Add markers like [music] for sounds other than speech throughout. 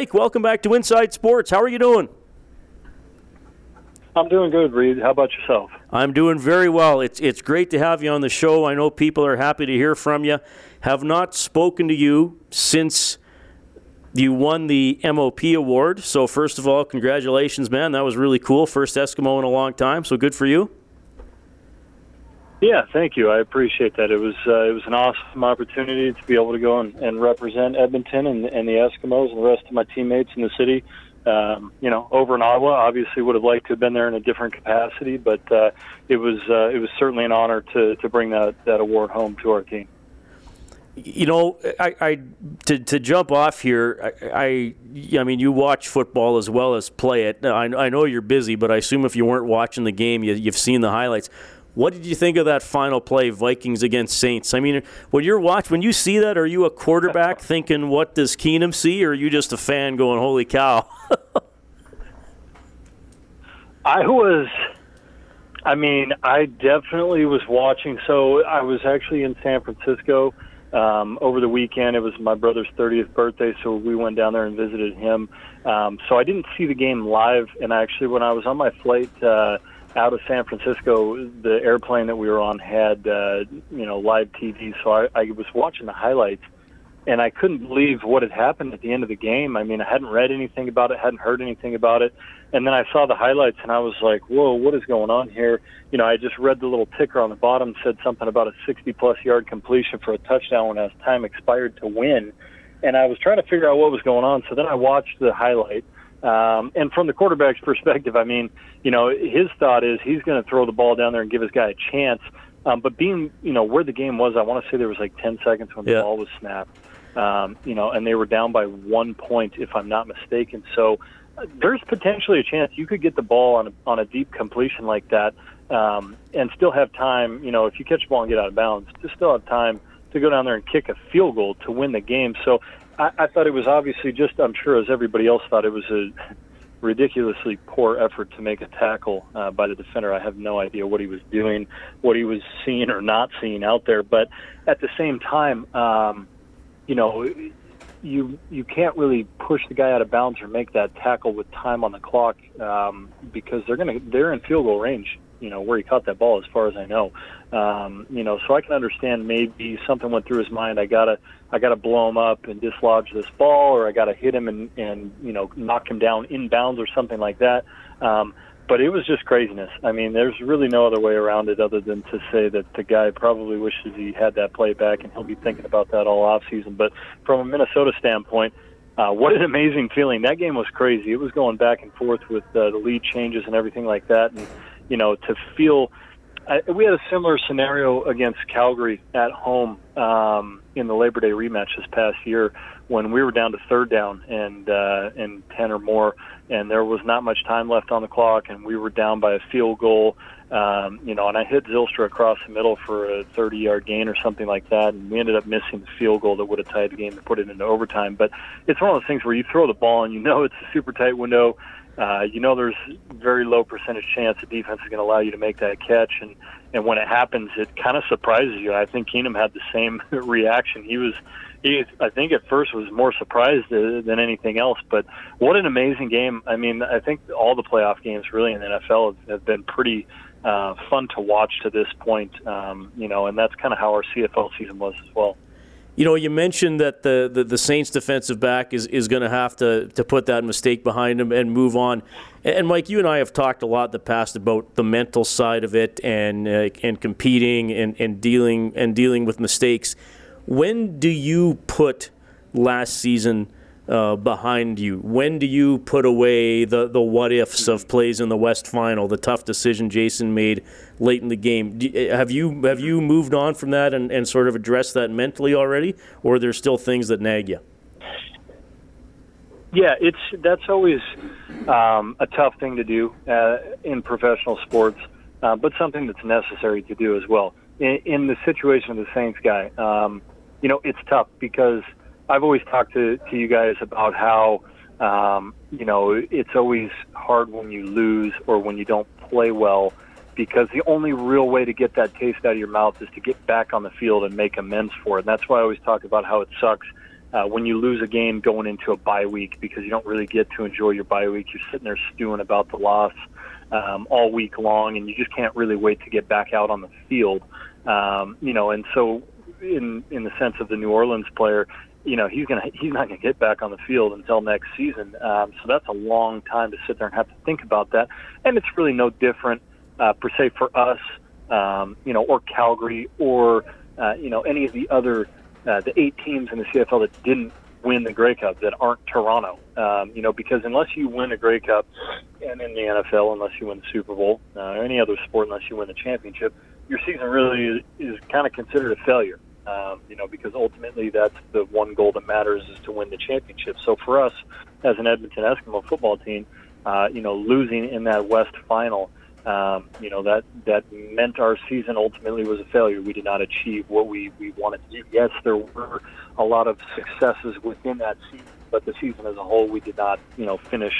Mike, welcome back to Inside Sports. How are you doing? I'm doing good, Reed. How about yourself? I'm doing very well. It's it's great to have you on the show. I know people are happy to hear from you. Have not spoken to you since you won the MOP award. So first of all, congratulations, man. That was really cool. First Eskimo in a long time. So good for you. Yeah, thank you. I appreciate that. It was uh, it was an awesome opportunity to be able to go and, and represent Edmonton and, and the Eskimos and the rest of my teammates in the city um, you know, over in Ottawa. Obviously, would have liked to have been there in a different capacity, but uh, it was uh, it was certainly an honor to to bring that that award home to our team. You know, I, I to to jump off here. I, I, I mean, you watch football as well as play it. I, I know you're busy, but I assume if you weren't watching the game, you, you've seen the highlights. What did you think of that final play, Vikings against Saints? I mean, when you're watch, when you see that, are you a quarterback [laughs] thinking, "What does Keenum see?" or are you just a fan going, "Holy cow"? [laughs] I was. I mean, I definitely was watching. So I was actually in San Francisco um, over the weekend. It was my brother's 30th birthday, so we went down there and visited him. Um, so I didn't see the game live, and actually, when I was on my flight uh, out of San Francisco, the airplane that we were on had uh, you know live TV, so I, I was watching the highlights and I couldn't believe what had happened at the end of the game. I mean, I hadn't read anything about it, hadn't heard anything about it, and then I saw the highlights, and I was like, "Whoa, what is going on here?" You know, I just read the little ticker on the bottom said something about a 60-plus yard completion for a touchdown when as time expired to win, and I was trying to figure out what was going on. So then I watched the highlight. Um, and from the quarterback's [laughs] perspective, I mean, you know, his thought is he's going to throw the ball down there and give his guy a chance. Um, but being, you know, where the game was, I want to say there was like 10 seconds when the yeah. ball was snapped um, you know, and they were down by one point, if I'm not mistaken. So uh, there's potentially a chance you could get the ball on a, on a deep completion like that um, and still have time. You know, if you catch the ball and get out of bounds, to still have time to go down there and kick a field goal to win the game. So I, I thought it was obviously just, I'm sure, as everybody else thought, it was a ridiculously poor effort to make a tackle uh, by the defender. I have no idea what he was doing, what he was seeing or not seeing out there. But at the same time, um, you know, you you can't really push the guy out of bounds or make that tackle with time on the clock um, because they're gonna they're in field goal range. You know where he caught that ball, as far as I know. Um, you know, so I can understand maybe something went through his mind. I gotta I gotta blow him up and dislodge this ball, or I gotta hit him and and you know knock him down in bounds or something like that. Um, but it was just craziness. I mean, there's really no other way around it other than to say that the guy probably wishes he had that play back, and he'll be thinking about that all off season. But from a Minnesota standpoint, uh, what an amazing feeling! That game was crazy. It was going back and forth with uh, the lead changes and everything like that, and you know to feel. I, we had a similar scenario against Calgary at home um, in the Labor Day rematch this past year when we were down to third down and uh, and ten or more and there was not much time left on the clock, and we were down by a field goal. Um, you know, and I hit Zylstra across the middle for a 30-yard gain or something like that, and we ended up missing the field goal that would have tied the game and put it into overtime. But it's one of those things where you throw the ball and you know it's a super tight window. Uh, you know there's very low percentage chance the defense is going to allow you to make that catch, and and when it happens, it kind of surprises you. I think Keenum had the same [laughs] reaction. He was he, I think at first was more surprised than anything else. But what an amazing game! I mean, I think all the playoff games really in the NFL have, have been pretty uh, fun to watch to this point. Um, you know, and that's kind of how our CFL season was as well. You know, you mentioned that the, the, the Saints defensive back is, is going to have to to put that mistake behind him and move on. And Mike, you and I have talked a lot in the past about the mental side of it and uh, and competing and, and dealing and dealing with mistakes. When do you put last season uh, behind you? When do you put away the, the what ifs of plays in the West Final, the tough decision Jason made late in the game? Do, eh, have you have you moved on from that and, and sort of addressed that mentally already, or are there still things that nag you? Yeah, it's that's always um, a tough thing to do uh, in professional sports, uh, but something that's necessary to do as well. In, in the situation of the Saints guy, um, you know, it's tough because I've always talked to, to you guys about how, um, you know, it's always hard when you lose or when you don't play well because the only real way to get that taste out of your mouth is to get back on the field and make amends for it. And that's why I always talk about how it sucks uh, when you lose a game going into a bye week because you don't really get to enjoy your bye week. You're sitting there stewing about the loss um, all week long, and you just can't really wait to get back out on the field. Um, you know, and so in in the sense of the New Orleans player, you know, he's gonna he's not gonna get back on the field until next season. Um, so that's a long time to sit there and have to think about that. And it's really no different uh, per se for us, um, you know, or Calgary or uh, you know any of the other uh, the eight teams in the CFL that didn't win the Grey Cup that aren't Toronto. Um, you know, because unless you win a Grey Cup, and in the NFL, unless you win the Super Bowl, uh, or any other sport, unless you win the championship, your season really is, is kind of considered a failure. Um, you know, because ultimately that's the one goal that matters is to win the championship. So for us, as an Edmonton Eskimo football team, uh, you know, losing in that West final um, you know that that meant our season ultimately was a failure. We did not achieve what we we wanted to do. Yes, there were a lot of successes within that season, but the season as a whole, we did not you know finish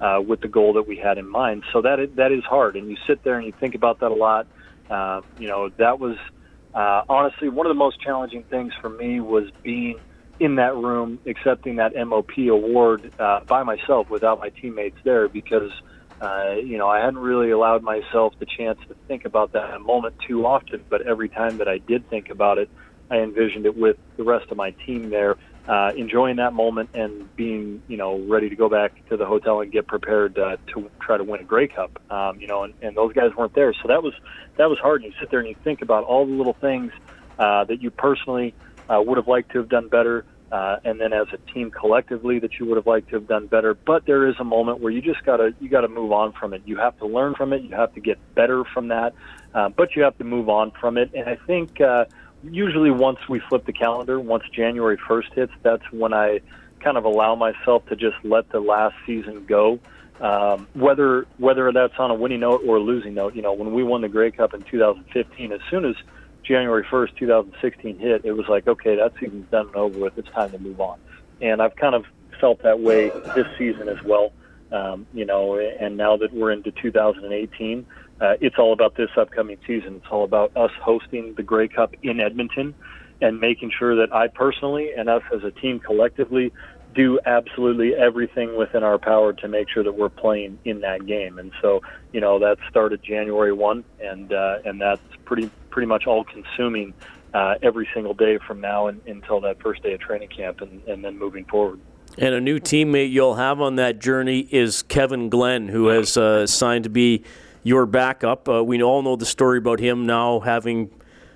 uh, with the goal that we had in mind. So that that is hard, and you sit there and you think about that a lot. Uh, you know, that was uh, honestly one of the most challenging things for me was being in that room accepting that MOP award uh, by myself without my teammates there because uh, you know, I hadn't really allowed myself the chance to think about that moment too often, but every time that I did think about it, I envisioned it with the rest of my team there, uh, enjoying that moment and being, you know, ready to go back to the hotel and get prepared uh, to try to win a Grey Cup. Um, you know, and, and those guys weren't there, so that was that was hard. And you sit there and you think about all the little things uh, that you personally uh, would have liked to have done better uh, and then as a team collectively that you would have liked to have done better. But there is a moment where you just gotta you gotta move on from it. You have to learn from it. You have to get better from that. Uh, but you have to move on from it. And I think uh, usually once we flip the calendar, once January 1st hits, that's when I kind of allow myself to just let the last season go. Um, whether whether that's on a winning note or a losing note, you know, when we won the Grey Cup in 2015, as soon as January 1st, 2016 hit, it was like, okay, that season's done and over with. It's time to move on. And I've kind of felt that way this season as well. Um, you know, and now that we're into 2018, uh, it's all about this upcoming season. It's all about us hosting the Grey Cup in Edmonton and making sure that I personally and us as a team collectively do absolutely everything within our power to make sure that we're playing in that game. And so, you know, that started January 1, and uh, and that's pretty pretty much all consuming uh, every single day from now and, until that first day of training camp, and, and then moving forward. And a new teammate you'll have on that journey is Kevin Glenn, who has uh, signed to be your backup. Uh, we all know the story about him now having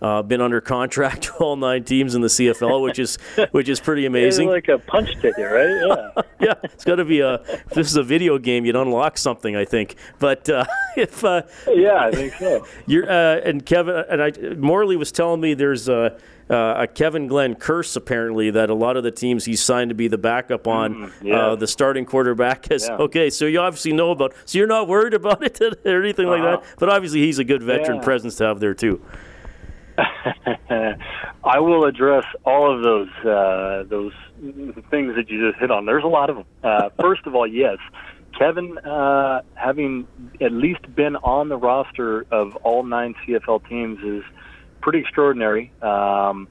uh, been under contract to [laughs] all nine teams in the CFL, which is [laughs] which is pretty amazing. Like a punch ticket, right? [laughs] Yeah, yeah. It's got to be a. If this is a video game, you'd unlock something, I think. But uh, if uh, yeah, I think so. You're uh, and Kevin and I. Morley was telling me there's a. Uh, a Kevin Glenn curse apparently that a lot of the teams he's signed to be the backup on mm, yeah. uh, the starting quarterback is yeah. okay. So you obviously know about. So you're not worried about it or anything uh-huh. like that. Uh-huh. But obviously he's a good veteran yeah. presence to have there too. [laughs] I will address all of those uh, those things that you just hit on. There's a lot of them. Uh, first of all, yes, Kevin, uh, having at least been on the roster of all nine CFL teams, is pretty extraordinary. Um,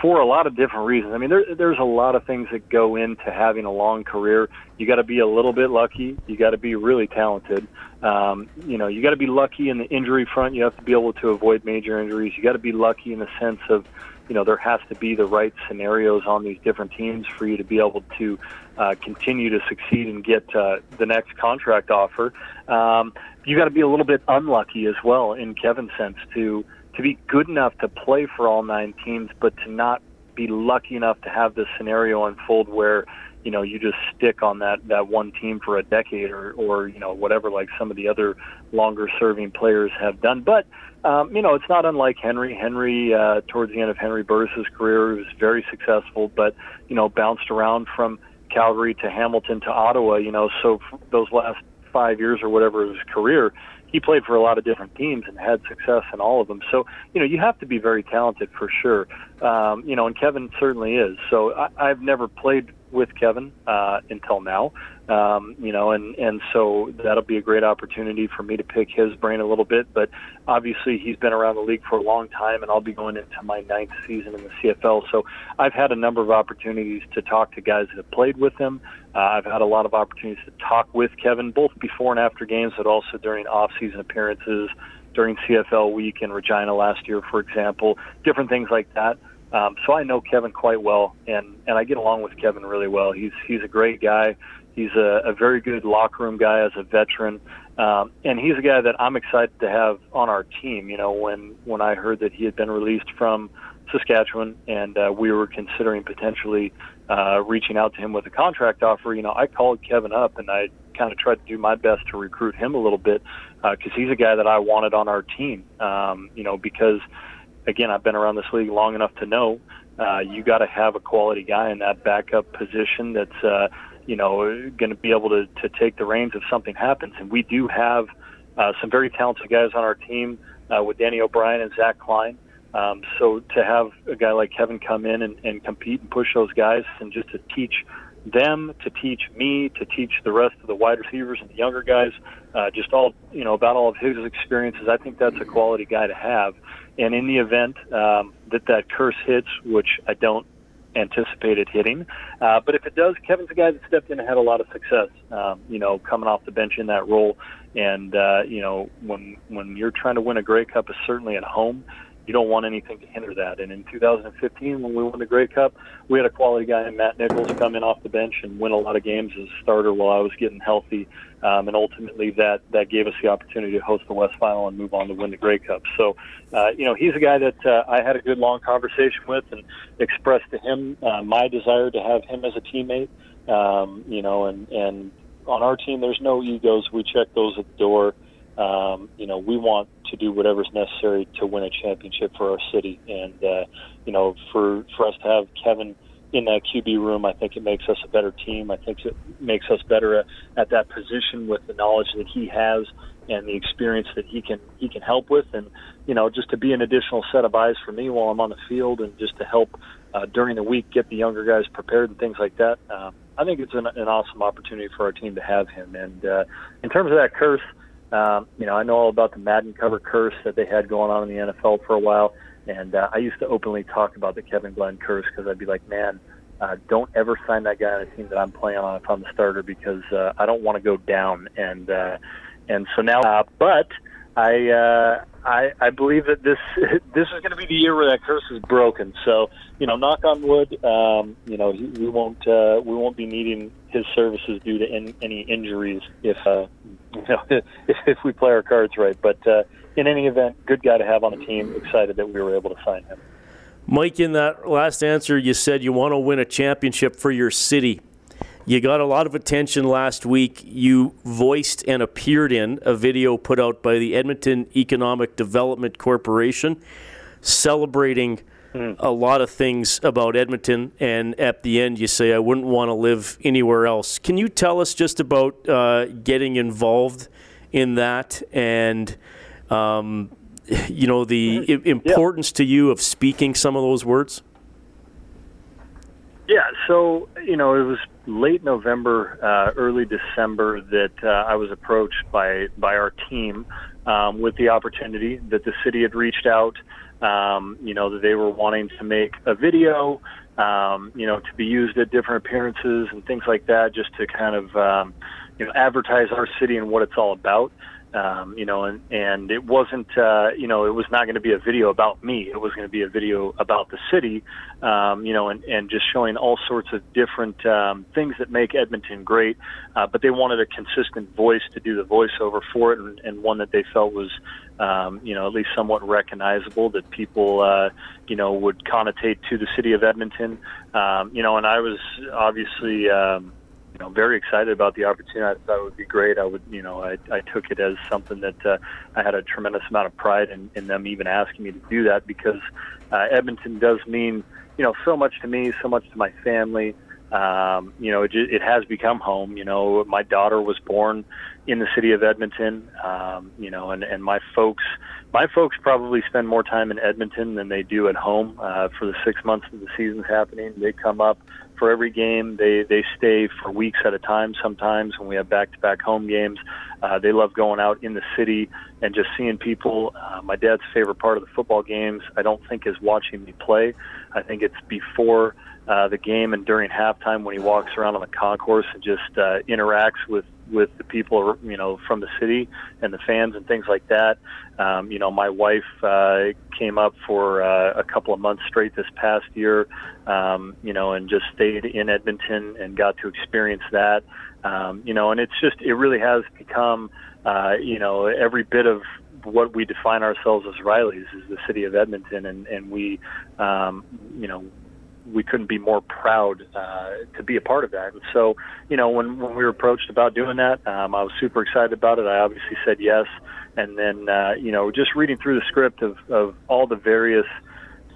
for a lot of different reasons. I mean, there, there's a lot of things that go into having a long career. You got to be a little bit lucky. You got to be really talented. Um, you know, you got to be lucky in the injury front. You have to be able to avoid major injuries. You got to be lucky in the sense of, you know, there has to be the right scenarios on these different teams for you to be able to uh, continue to succeed and get uh, the next contract offer. Um, you got to be a little bit unlucky as well, in Kevin's sense, to to be good enough to play for all nine teams, but to not be lucky enough to have this scenario unfold where you know you just stick on that that one team for a decade or or you know whatever like some of the other longer serving players have done. But um, you know it's not unlike Henry. Henry uh, towards the end of Henry Burris's career was very successful but you know bounced around from Calgary to Hamilton to Ottawa you know so those last five years or whatever of his career he played for a lot of different teams and had success in all of them. So, you know, you have to be very talented for sure. Um, you know, and Kevin certainly is. So I, I've never played with Kevin uh, until now. Um, you know, and and so that'll be a great opportunity for me to pick his brain a little bit. But obviously, he's been around the league for a long time, and I'll be going into my ninth season in the CFL. So I've had a number of opportunities to talk to guys that have played with him. Uh, I've had a lot of opportunities to talk with Kevin, both before and after games, but also during off-season appearances, during CFL week in Regina last year, for example, different things like that. Um, so I know Kevin quite well, and and I get along with Kevin really well. He's he's a great guy. He's a, a very good locker room guy as a veteran, um, and he's a guy that I'm excited to have on our team. You know, when when I heard that he had been released from Saskatchewan and uh, we were considering potentially uh, reaching out to him with a contract offer, you know, I called Kevin up and I kind of tried to do my best to recruit him a little bit because uh, he's a guy that I wanted on our team. Um, you know, because again, I've been around this league long enough to know uh, you got to have a quality guy in that backup position that's uh, you know, going to be able to, to take the reins if something happens. And we do have uh, some very talented guys on our team uh, with Danny O'Brien and Zach Klein. Um, so to have a guy like Kevin come in and, and compete and push those guys and just to teach them, to teach me, to teach the rest of the wide receivers and the younger guys, uh, just all, you know, about all of his experiences, I think that's a quality guy to have. And in the event um, that that curse hits, which I don't anticipated hitting. Uh, but if it does, Kevin's a guy that stepped in and had a lot of success. Um, you know, coming off the bench in that role, and uh, you know, when when you're trying to win a Grey Cup, is certainly at home you don't want anything to hinder that. And in 2015, when we won the Grey Cup, we had a quality guy Matt Nichols come in off the bench and win a lot of games as a starter while I was getting healthy. Um, and ultimately, that that gave us the opportunity to host the West Final and move on to win the Grey Cup. So, uh, you know, he's a guy that uh, I had a good long conversation with and expressed to him uh, my desire to have him as a teammate. Um, you know, and and on our team, there's no egos. We check those at the door. Um, you know, we want to do whatever's necessary to win a championship for our city. And uh, you know, for for us to have Kevin in that QB room, I think it makes us a better team. I think it makes us better at, at that position with the knowledge that he has and the experience that he can he can help with, and you know, just to be an additional set of eyes for me while I'm on the field, and just to help uh, during the week get the younger guys prepared and things like that. Um, I think it's an, an awesome opportunity for our team to have him. And uh, in terms of that curse um, you know, I know all about the Madden cover curse that they had going on in the NFL for a while, and uh, I used to openly talk about the Kevin Glenn curse because I'd be like, man, uh, don't ever sign that guy on a team that I'm playing on if I'm the starter because uh, I don't want to go down. And uh, and so now, uh, but I uh, I I believe that this [laughs] this is going to be the year where that curse is broken. So you know, knock on wood. Um, you know, we won't uh, we won't be needing his services due to in, any injuries if uh, [laughs] you know if, if we play our cards right. But uh, in any event, good guy to have on the team. Excited that we were able to sign him. Mike, in that last answer, you said you want to win a championship for your city. You got a lot of attention last week. You voiced and appeared in a video put out by the Edmonton Economic Development Corporation celebrating mm. a lot of things about Edmonton. And at the end, you say, I wouldn't want to live anywhere else. Can you tell us just about uh, getting involved in that and, um, you know, the mm-hmm. I- importance yeah. to you of speaking some of those words? Yeah, so you know, it was late November, uh, early December that uh, I was approached by by our team um, with the opportunity that the city had reached out. Um, you know, that they were wanting to make a video, um, you know, to be used at different appearances and things like that, just to kind of um, you know advertise our city and what it's all about um, you know, and, and it wasn't, uh, you know, it was not going to be a video about me. It was going to be a video about the city, um, you know, and, and just showing all sorts of different um, things that make Edmonton great. Uh, but they wanted a consistent voice to do the voiceover for it, and, and one that they felt was, um, you know, at least somewhat recognizable that people, uh, you know, would connotate to the city of Edmonton. Um, you know, and I was obviously. Um, you know, very excited about the opportunity. I thought it would be great. I would, you know, I, I took it as something that uh, I had a tremendous amount of pride in, in them even asking me to do that because uh, Edmonton does mean, you know, so much to me, so much to my family. Um, you know, it, it has become home. You know, my daughter was born in the city of Edmonton. Um, you know, and and my folks, my folks probably spend more time in Edmonton than they do at home uh, for the six months that the season's happening. They come up for every game. They they stay for weeks at a time. Sometimes when we have back-to-back home games, uh, they love going out in the city and just seeing people. Uh, my dad's favorite part of the football games, I don't think, is watching me play. I think it's before uh, the game and during halftime when he walks around on the concourse and just uh, interacts with with the people you know from the city and the fans and things like that. Um, you know, my wife uh, came up for uh, a couple of months straight this past year, um, you know, and just stayed in Edmonton and got to experience that. Um, you know, and it's just it really has become uh, you know every bit of what we define ourselves as Reillys is the city of Edmonton, and and we, um, you know, we couldn't be more proud uh, to be a part of that. And so, you know, when when we were approached about doing that, um, I was super excited about it. I obviously said yes, and then uh, you know, just reading through the script of of all the various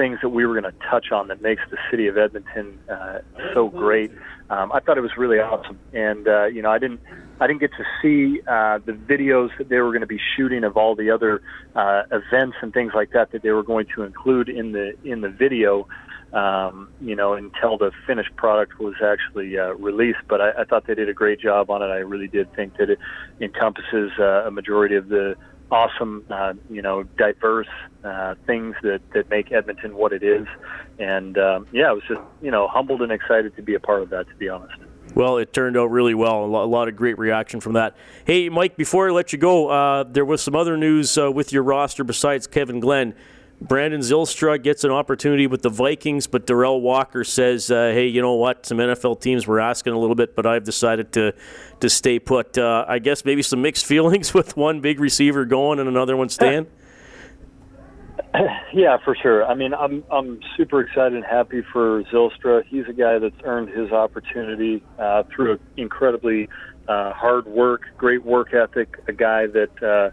things that we were going to touch on that makes the city of Edmonton uh, so great. Um, I thought it was really awesome, and uh, you know, I didn't, I didn't get to see uh, the videos that they were going to be shooting of all the other uh, events and things like that that they were going to include in the in the video. Um, you know, until the finished product was actually uh, released. But I, I thought they did a great job on it. I really did think that it encompasses uh, a majority of the awesome, uh, you know, diverse uh, things that that make Edmonton what it is. And um, yeah, I was just you know humbled and excited to be a part of that. To be honest. Well, it turned out really well. A lot of great reaction from that. Hey, Mike, before I let you go, uh, there was some other news uh, with your roster besides Kevin Glenn. Brandon Zylstra gets an opportunity with the Vikings, but Derel Walker says, uh, "Hey, you know what? Some NFL teams were asking a little bit, but I've decided to to stay put." Uh, I guess maybe some mixed [laughs] feelings with one big receiver going and another one staying. [laughs] Yeah, for sure. I mean, I'm I'm super excited and happy for Zylstra. He's a guy that's earned his opportunity uh, through incredibly uh, hard work, great work ethic. A guy that uh,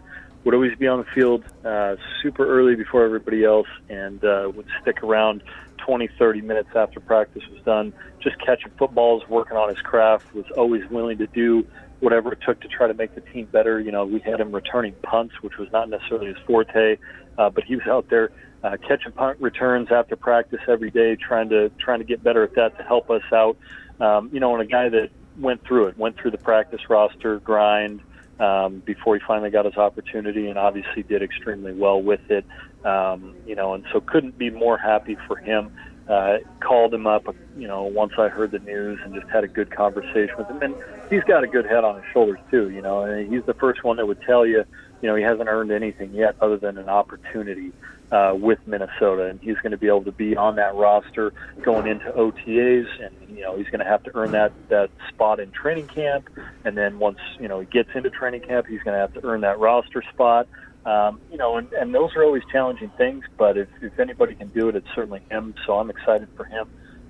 would always be on the field uh, super early before everybody else and uh, would stick around 20, 30 minutes after practice was done, just catching footballs, working on his craft, was always willing to do whatever it took to try to make the team better. You know, we had him returning punts, which was not necessarily his forte, uh, but he was out there uh, catching punt returns after practice every day, trying to trying to get better at that to help us out. Um, you know, and a guy that went through it, went through the practice roster grind, um, before he finally got his opportunity, and obviously did extremely well with it. Um, you know, and so couldn't be more happy for him. Uh, called him up, you know, once I heard the news, and just had a good conversation with him. And he's got a good head on his shoulders too. You know, and he's the first one that would tell you, you know, he hasn't earned anything yet other than an opportunity uh, with Minnesota, and he's going to be able to be on that roster going into OTAs, and you know he's going to have to earn that that spot in training camp, and then once you know he gets into training camp, he's going to have to earn that roster spot. Um, you know, and, and those are always challenging things, but if, if anybody can do it, it's certainly him. So I'm excited for him.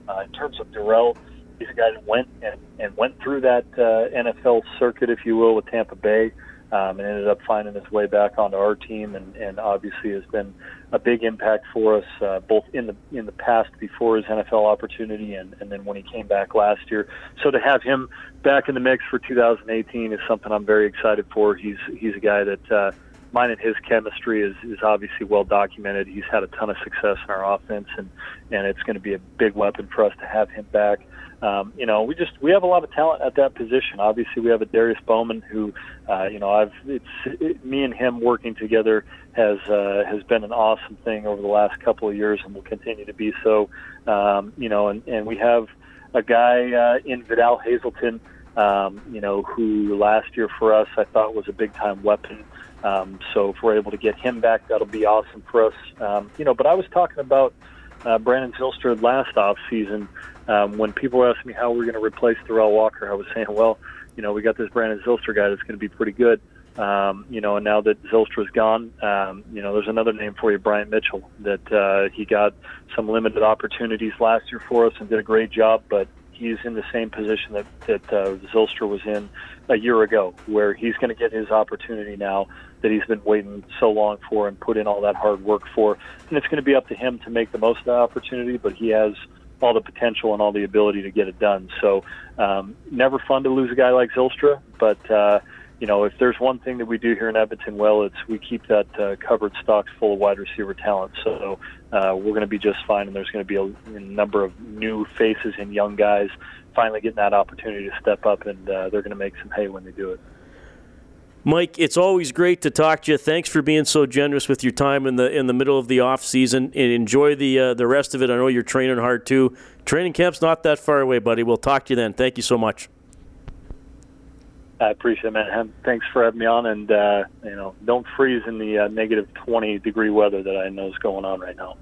Uh, in terms of Derel, he's a guy that went and, and went through that uh, NFL circuit, if you will, with Tampa Bay um, and ended up finding his way back onto our team, and, and obviously has been a big impact for us uh, both in the in the past before his NFL opportunity, and, and then when he came back last year. So to have him back in the mix for 2018 is something I'm very excited for. He's he's a guy that. Uh, mine and his chemistry is, is obviously well documented. He's had a ton of success in our offense, and and it's going to be a big weapon for us to have him back um, you know, we just we have a lot of talent at that position. Obviously, we have Adarius Bowman who, uh, you know, I've it's it, me and him working together has uh, has been an awesome thing over the last couple of years, and will continue to be so. Um, you know, and and we have a guy uh, in Vidal Hazelton, um, you know, who last year for us I thought was a big time weapon. Um, so if we're able to get him back, that'll be awesome for us. Um, you know, but I was talking about uh, Brandon Zylstra last off season um, when people were asking me how we're going to replace Derel Walker, I was saying, well, you know, we got this Brandon Zylstra guy that's going to be pretty good. Um, you know, and now that Zylstra's gone, um, you know, there's another name for you, Bryant Mitchell, that uh, he got some limited opportunities last year for us and did a great job, but he's in the same position that, that uh, Zylstra was in a year ago, where he's going to get his opportunity now that he's been waiting so long for and put in all that hard work for. And it's going to be up to him to make the most of that opportunity, but he has – all the potential and all the ability to get it done. So, um, never fun to lose a guy like Zylstra, but uh, you know, if there's one thing that we do here in Edmonton, well, it's we keep that uh, covered stocks full of wide receiver talent. So uh, we're going to be just fine, and there's going to be a, a number of new faces and young guys finally getting that opportunity to step up, and uh, they're going to make some hay when they do it. Mike, it's always great to talk to you. Thanks for being so generous with your time in the in the middle of the off season. And enjoy the uh, the rest of it. I know you're training hard too. Training camp's not that far away, buddy. We'll talk to you then. Thank you so much. I appreciate it, man. Thanks for having me on, and uh, you know, don't freeze in the uh, negative 20 degree weather that I know is going on right now.